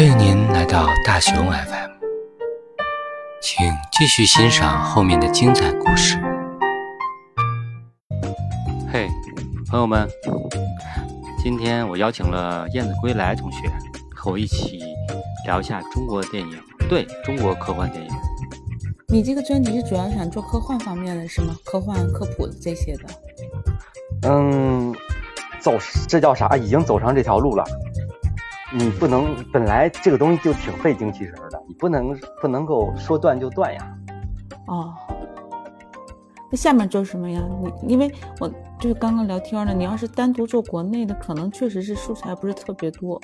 欢迎您来到大熊 FM，请继续欣赏后面的精彩故事。嘿，朋友们，今天我邀请了燕子归来同学和我一起聊一下中国电影，对中国科幻电影。你这个专辑是主要想做科幻方面的是吗？科幻、科普这些的。嗯，走这叫啥？已经走上这条路了。你不能本来这个东西就挺费精气神的，你不能不能够说断就断呀。哦，那下面做什么呀？你因为我就是刚刚聊天呢，你要是单独做国内的，可能确实是素材不是特别多。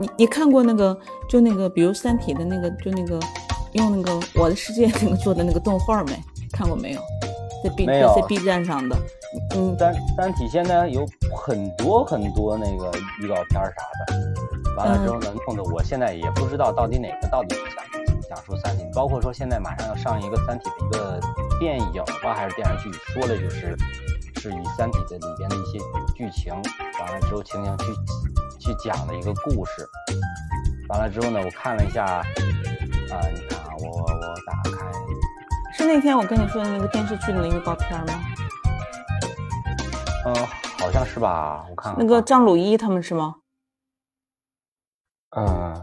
你你看过那个就那个比如《三体》的那个就那个用那个《我的世界》那个做的那个动画没？看过没有？在 B 在 B 站上的。嗯，三三体现在有很多很多那个预告片啥的，完了之后呢，弄得我现在也不知道到底哪个到底是讲讲述三体，包括说现在马上要上一个三体的一个电影吧，还是电视剧，说的就是是以三体的里边的一些剧情，完了之后情景去去讲的一个故事。完了之后呢，我看了一下，啊，你看啊，我我打开，是那天我跟你说的那个电视剧的那个预告片吗？嗯，好像是吧，我看那个张鲁一他们是吗？嗯，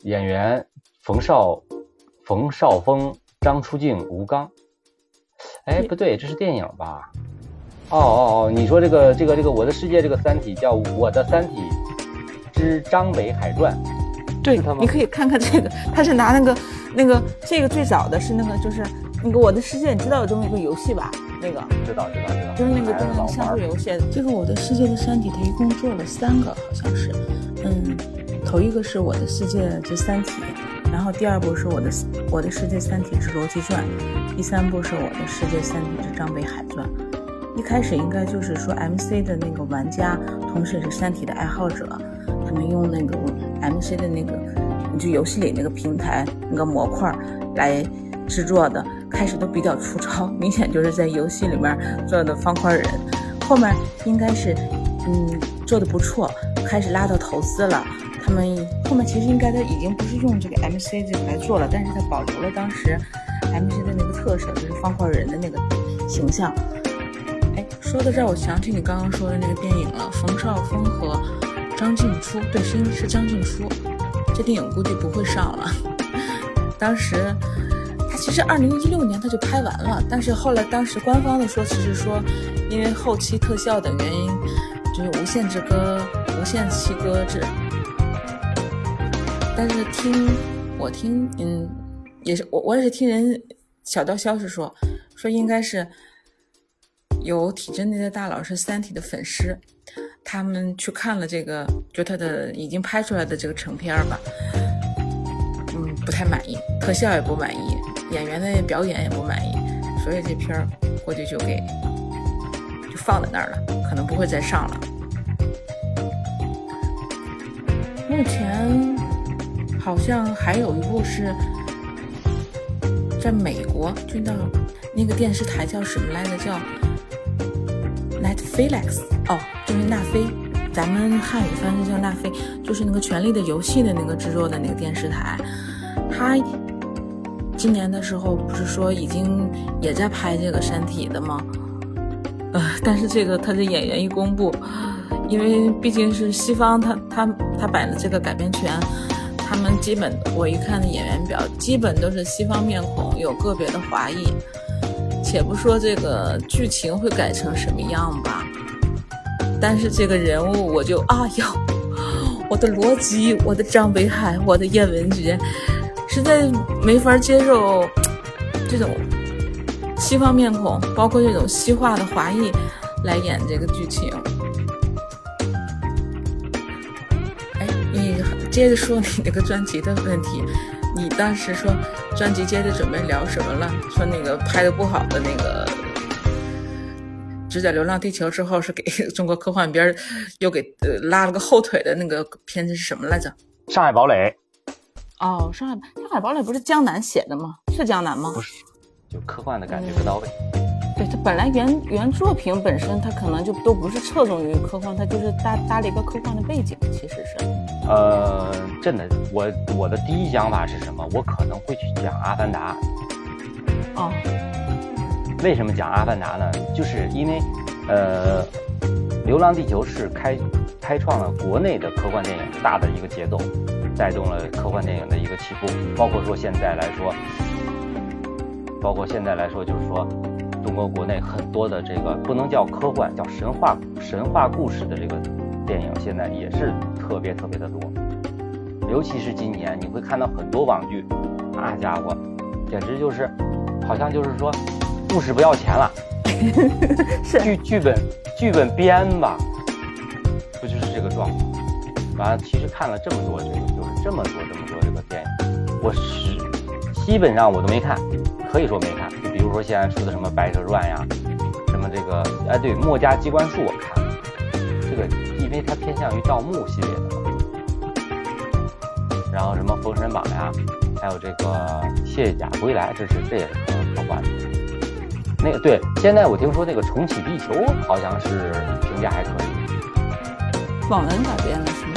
演员冯绍冯绍峰、张出镜、吴刚。哎，不对，这是电影吧？哦哦哦，你说这个这个这个《我的世界》这个《三体》叫《我的三体之张北海传》。对，你可以看看这个，他是拿那个那个这个最早的是那个就是那个《我的世界》，你知道有这么一个游戏吧？那个知道知道知道，就是那个跟那个像素游戏。这个《我的世界》的三体，它一共做了三个，好像是。嗯，头一个是我的世界之三体，然后第二部是我的我的世界三体之逻辑传，第三部是我的世界三体之张北海传。一开始应该就是说 MC 的那个玩家，同时也是三体的爱好者，他们用那个 MC 的那个就游戏里那个平台那个模块来制作的。开始都比较粗糙，明显就是在游戏里面做的方块人。后面应该是，嗯，做的不错，开始拉到投资了。他们后面其实应该他已经不是用这个 MC 这个来做了，但是他保留了当时 MC 的那个特色，就是方块人的那个形象。哎，说到这儿，我想起你刚刚说的那个电影了，冯绍峰和张静初，对，是是张静初。这电影估计不会上了，当时。其实二零一六年他就拍完了，但是后来当时官方的说辞是说，因为后期特效等原因，就是无限制搁无限期搁置。但是听我听，嗯，也是我我也是听人小道消息说，说应该是有体制内的大佬是《三体》的粉丝，他们去看了这个，就他的已经拍出来的这个成片吧，嗯，不太满意，特效也不满意。演员的表演也不满意，所以这片儿估计就给就放在那儿了，可能不会再上了。目前好像还有一部是在美国，就到那个电视台叫什么来着？叫 Netflix 哦，就是纳菲，咱们汉语翻译叫纳菲，就是那个《权力的游戏》的那个制作的那个电视台，它。今年的时候不是说已经也在拍这个《山体》的吗？呃，但是这个他的演员一公布，因为毕竟是西方，他他他摆的这个改编权，他们基本我一看的演员表，基本都是西方面孔，有个别的华裔。且不说这个剧情会改成什么样吧，但是这个人物我就啊哟，我的罗辑，我的张北海，我的叶文洁。实在没法接受 这种西方面孔，包括这种西化的华裔来演这个剧情。哎，你接着说你那个专辑的问题，你当时说专辑接着准备聊什么了？说那个拍的不好的那个《只在流浪地球》之后，是给中国科幻片又给呃拉了个后腿的那个片子是什么来着？《上海堡垒》。哦，上海上海堡垒不是江南写的吗？是江南吗？不是，就科幻的感觉不到位。对他本来原原作品本身，他可能就都不是侧重于科幻，他就是搭搭了一个科幻的背景，其实是。呃，真的，我我的第一想法是什么？我可能会去讲《阿凡达》。哦，为什么讲《阿凡达》呢？就是因为，呃，《流浪地球》是开开创了国内的科幻电影大的一个节奏，带动了科幻电影的一个起步。包括说现在来说，包括现在来说，就是说，中国国内很多的这个不能叫科幻，叫神话神话故事的这个电影，现在也是特别特别的多。尤其是今年，你会看到很多网剧，那家伙，简直就是。好像就是说，故事不要钱了，剧剧本剧本编吧？完了，其实看了这么多这个，就是这么多这么多这个电影，我是基本上我都没看，可以说没看。就比如说现在出的什么《白蛇传》呀，什么这个哎对，《墨家机关术》我看，这个因为它偏向于盗墓系列的，然后什么《封神榜》呀。还有这个《卸甲归来》，这是这也是科科幻的。那个对，现在我听说那个《重启地球》好像是评价还可以。网文改编的是吗？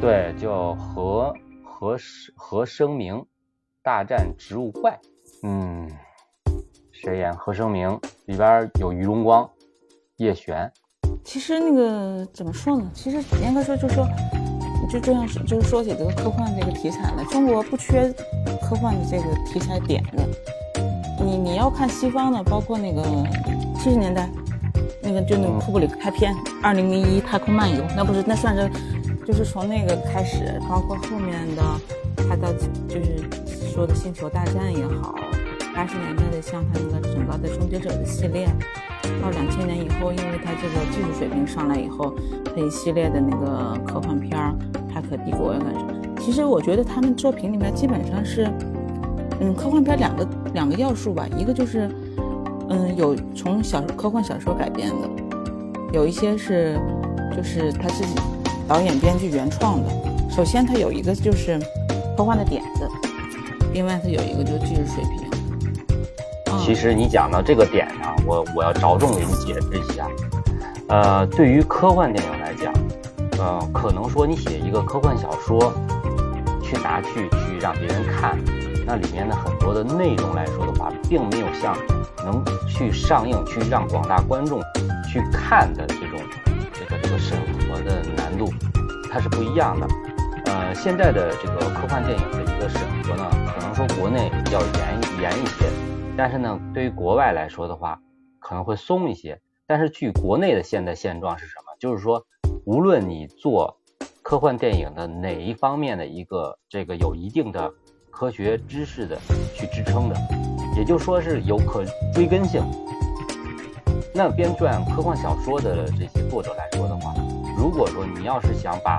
对，叫和和和声明大战植物怪。嗯，谁演何生明？里边有于荣光、叶璇。其实那个怎么说呢？其实严格说，就说。就这样是，就是说起这个科幻这个题材来，中国不缺科幻的这个题材点子。你你要看西方的，包括那个七十年代，那个就那个库布里克开篇《二零零一太空漫游》，那不是那算是，就是从那个开始，包括后面的他的就是说的《星球大战》也好，八十年代的像他那个整个的《终结者》的系列。到两千年以后，因为他这个技术水平上来以后，这一系列的那个科幻片儿，《骇客帝国》呀干什么？其实我觉得他们作品里面基本上是，嗯，科幻片两个两个要素吧，一个就是，嗯，有从小科幻小说改编的，有一些是就是他自己导演编剧原创的。首先，它有一个就是科幻的点子，另外它有一个就是技术水平。其实你讲到这个点上，我我要着重给你解释一下。呃，对于科幻电影来讲，呃，可能说你写一个科幻小说，去拿去去让别人看，那里面的很多的内容来说的话，并没有像能去上映去让广大观众去看的这种这个这个审核的难度，它是不一样的。呃，现在的这个科幻电影的一个审核呢，可能说国内要严严一些。但是呢，对于国外来说的话，可能会松一些。但是据国内的现在现状是什么？就是说，无论你做科幻电影的哪一方面的一个这个有一定的科学知识的去支撑的，也就说是有可追根性。那编撰科幻小说的这些作者来说的话，如果说你要是想把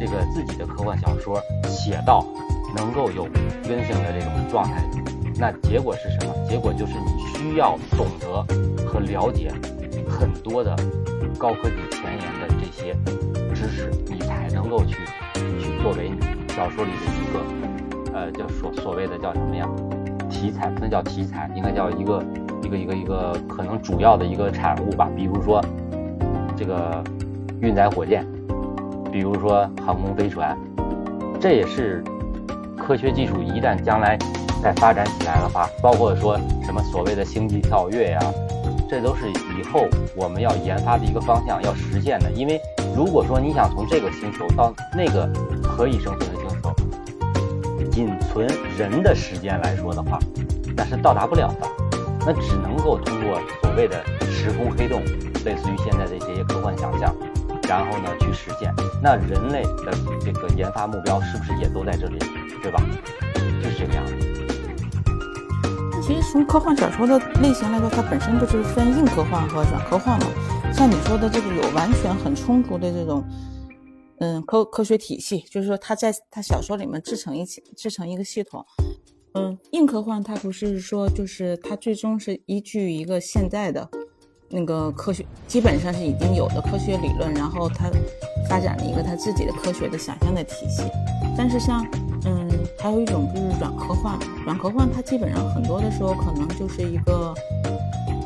这个自己的科幻小说写到能够有追根性的这种状态。那结果是什么？结果就是你需要懂得和了解很多的高科技前沿的这些知识，你才能够去去作为小说里的一个呃叫所所谓的叫什么呀？题材不能叫题材，应该叫一个一个一个一个可能主要的一个产物吧。比如说这个运载火箭，比如说航空飞船，这也是科学技术一旦将来。再发展起来的话，包括说什么所谓的星际跳跃呀，这都是以后我们要研发的一个方向，要实现的。因为如果说你想从这个星球到那个可以生存的，仅存人的时间来说的话，那是到达不了的。那只能够通过所谓的时空黑洞，类似于现在的这些科幻想象，然后呢去实现。那人类的这个研发目标是不是也都在这里，对吧？就是这个样子。其实从科幻小说的类型来说，它本身不就是分硬科幻和软科幻吗？像你说的这个有完全很充足的这种，嗯，科科学体系，就是说他在他小说里面制成一起制成一个系统。嗯，硬科幻它不是说就是它最终是依据一个现在的那个科学，基本上是已经有的科学理论，然后它发展了一个它自己的科学的想象的体系。但是像嗯，还有一种就是软科幻，软科幻它基本上很多的时候可能就是一个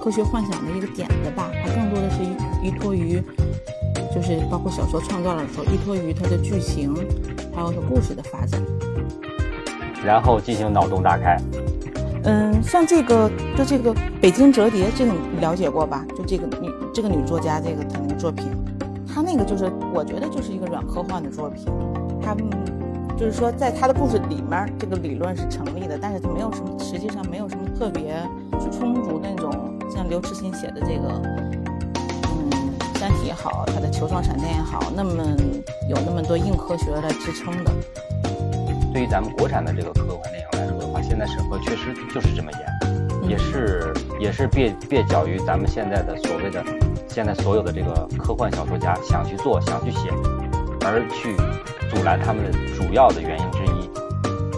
科学幻想的一个点子吧，它更多的是依依托于就是包括小说创造的时候，依托于它的剧情，还有它故事的发展。然后进行脑洞大开。嗯，像这个就这个《北京折叠》这个你了解过吧？就这个女这个女作家这个她那个作品，她那个就是我觉得就是一个软科幻的作品。她就是说在她的故事里面，这个理论是成立的，但是它没有什么，实际上没有什么特别充足的那种，像刘慈欣写的这个，嗯，《三体》也好，它的《球状闪电》也好，那么有那么多硬科学来支撑的。对于咱们国产的这个科幻电影来说的话，现在审核确实就是这么严，也是也是蹩蹩脚于咱们现在的所谓的现在所有的这个科幻小说家想去做想去写，而去阻拦他们的主要的原因之一。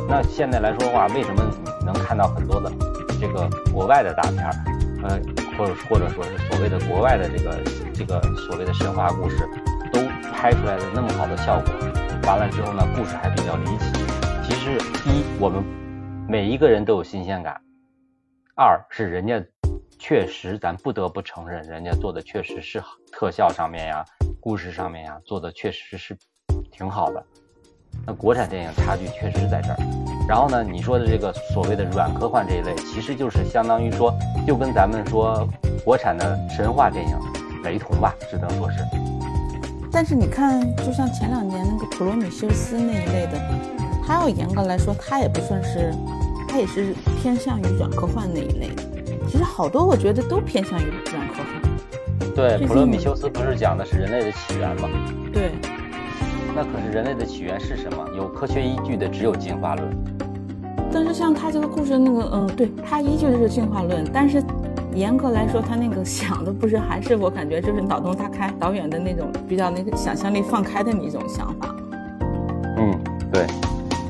那现在来说的话，为什么能看到很多的这个国外的大片儿，呃，或者或者说是所谓的国外的这个这个所谓的神话故事，都拍出来的那么好的效果，完了之后呢，故事还比较离奇。其实，一我们每一个人都有新鲜感；二是人家确实，咱不得不承认，人家做的确实是特效上面呀、故事上面呀做的确实是挺好的。那国产电影差距确实在这儿。然后呢，你说的这个所谓的软科幻这一类，其实就是相当于说，就跟咱们说国产的神话电影雷同吧，只能说是。但是你看，就像前两年那个《普罗米修斯》那一类的。它要严格来说，它也不算是，它也是偏向于软科幻那一类的。其实好多我觉得都偏向于软科幻。对，普罗米修斯不是讲的是人类的起源吗？对。那可是人类的起源是什么？有科学依据的只有进化论。但是像他这个故事那个，嗯，对，他依据的是进化论，但是严格来说，他那个想的不是，还是我感觉就是脑洞大开，导演的那种比较那个想象力放开的那种想法。嗯，对。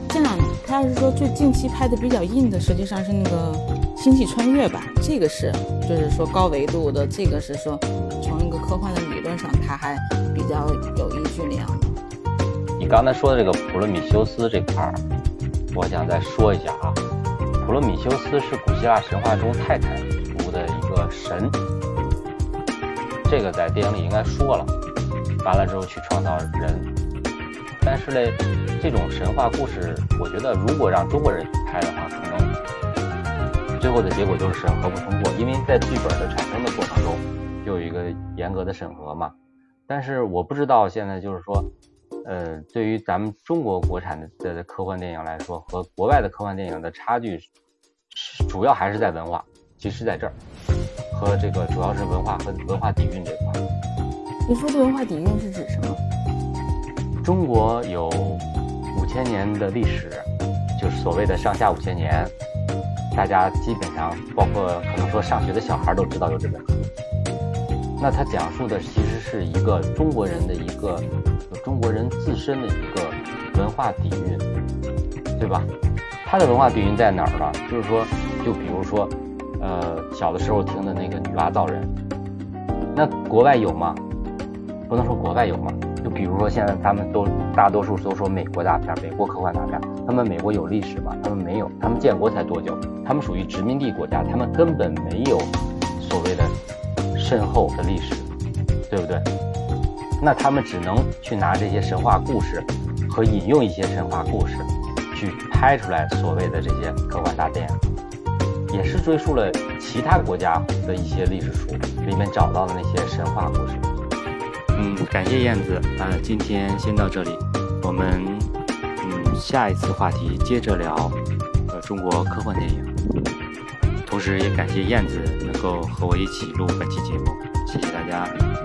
这样，他要是说最近期拍的比较硬的，实际上是那个《星际穿越》吧？这个是，就是说高维度的，这个是说从一个科幻的理论上，他还比较有依据那样的。刚才说的这个普罗米修斯这块儿，我想再说一下啊。普罗米修斯是古希腊神话中泰坦族的一个神，这个在电影里应该说了。完了之后去创造人。但是嘞，这种神话故事，我觉得如果让中国人拍的话，可能最后的结果就是审核不通过，因为在剧本的产生的过程中就有一个严格的审核嘛。但是我不知道现在就是说，呃，对于咱们中国国产的的科幻电影来说，和国外的科幻电影的差距，主要还是在文化，其实在这儿，和这个主要是文化和文化底蕴这块。你说的文化底蕴是指什么？中国有五千年的历史，就是所谓的上下五千年，大家基本上包括可能说上学的小孩都知道有这本书。那它讲述的其实是一个中国人的一个中国人自身的一个文化底蕴，对吧？他的文化底蕴在哪儿呢？就是说，就比如说，呃，小的时候听的那个女娲造人，那国外有吗？不能说国外有吗？就比如说，现在他们都大多数都说美国大片、美国科幻大片，他们美国有历史吗？他们没有，他们建国才多久？他们属于殖民地国家，他们根本没有所谓的深厚的历史，对不对？那他们只能去拿这些神话故事和引用一些神话故事，去拍出来所谓的这些科幻大电影，也是追溯了其他国家的一些历史书里面找到的那些神话故事。嗯，感谢燕子，呃，今天先到这里，我们嗯下一次话题接着聊呃中国科幻电影，同时也感谢燕子能够和我一起录本期节目，谢谢大家。